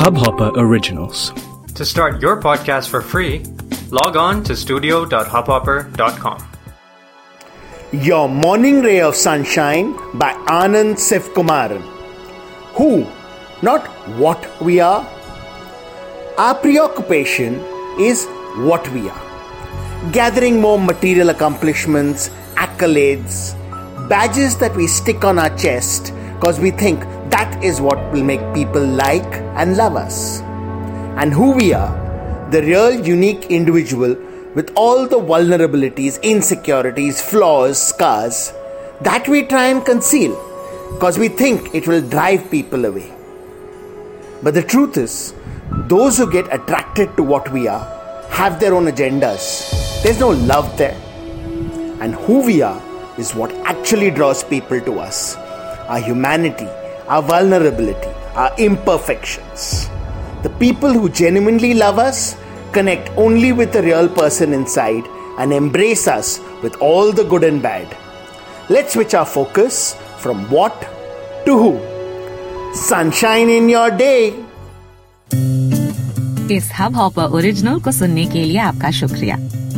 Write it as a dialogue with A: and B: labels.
A: Hubhopper Originals.
B: To start your podcast for free, log on to studio.hubhopper.com.
C: Your Morning Ray of Sunshine by Anand Sivkumaran. Who, not what we are. Our preoccupation is what we are. Gathering more material accomplishments, accolades, badges that we stick on our chest because we think that is what will make people like and love us. And who we are, the real unique individual with all the vulnerabilities, insecurities, flaws, scars that we try and conceal because we think it will drive people away. But the truth is, those who get attracted to what we are have their own agendas. There's no love there. And who we are is what actually draws people to us our humanity, our vulnerability, our imperfections. The people who genuinely love us connect only with the real person inside and embrace us with all the good and bad. Let's switch our focus from what to who. Sunshine in your day.
D: इस hub hopper original को सुनने के लिए आपका शुक्रिया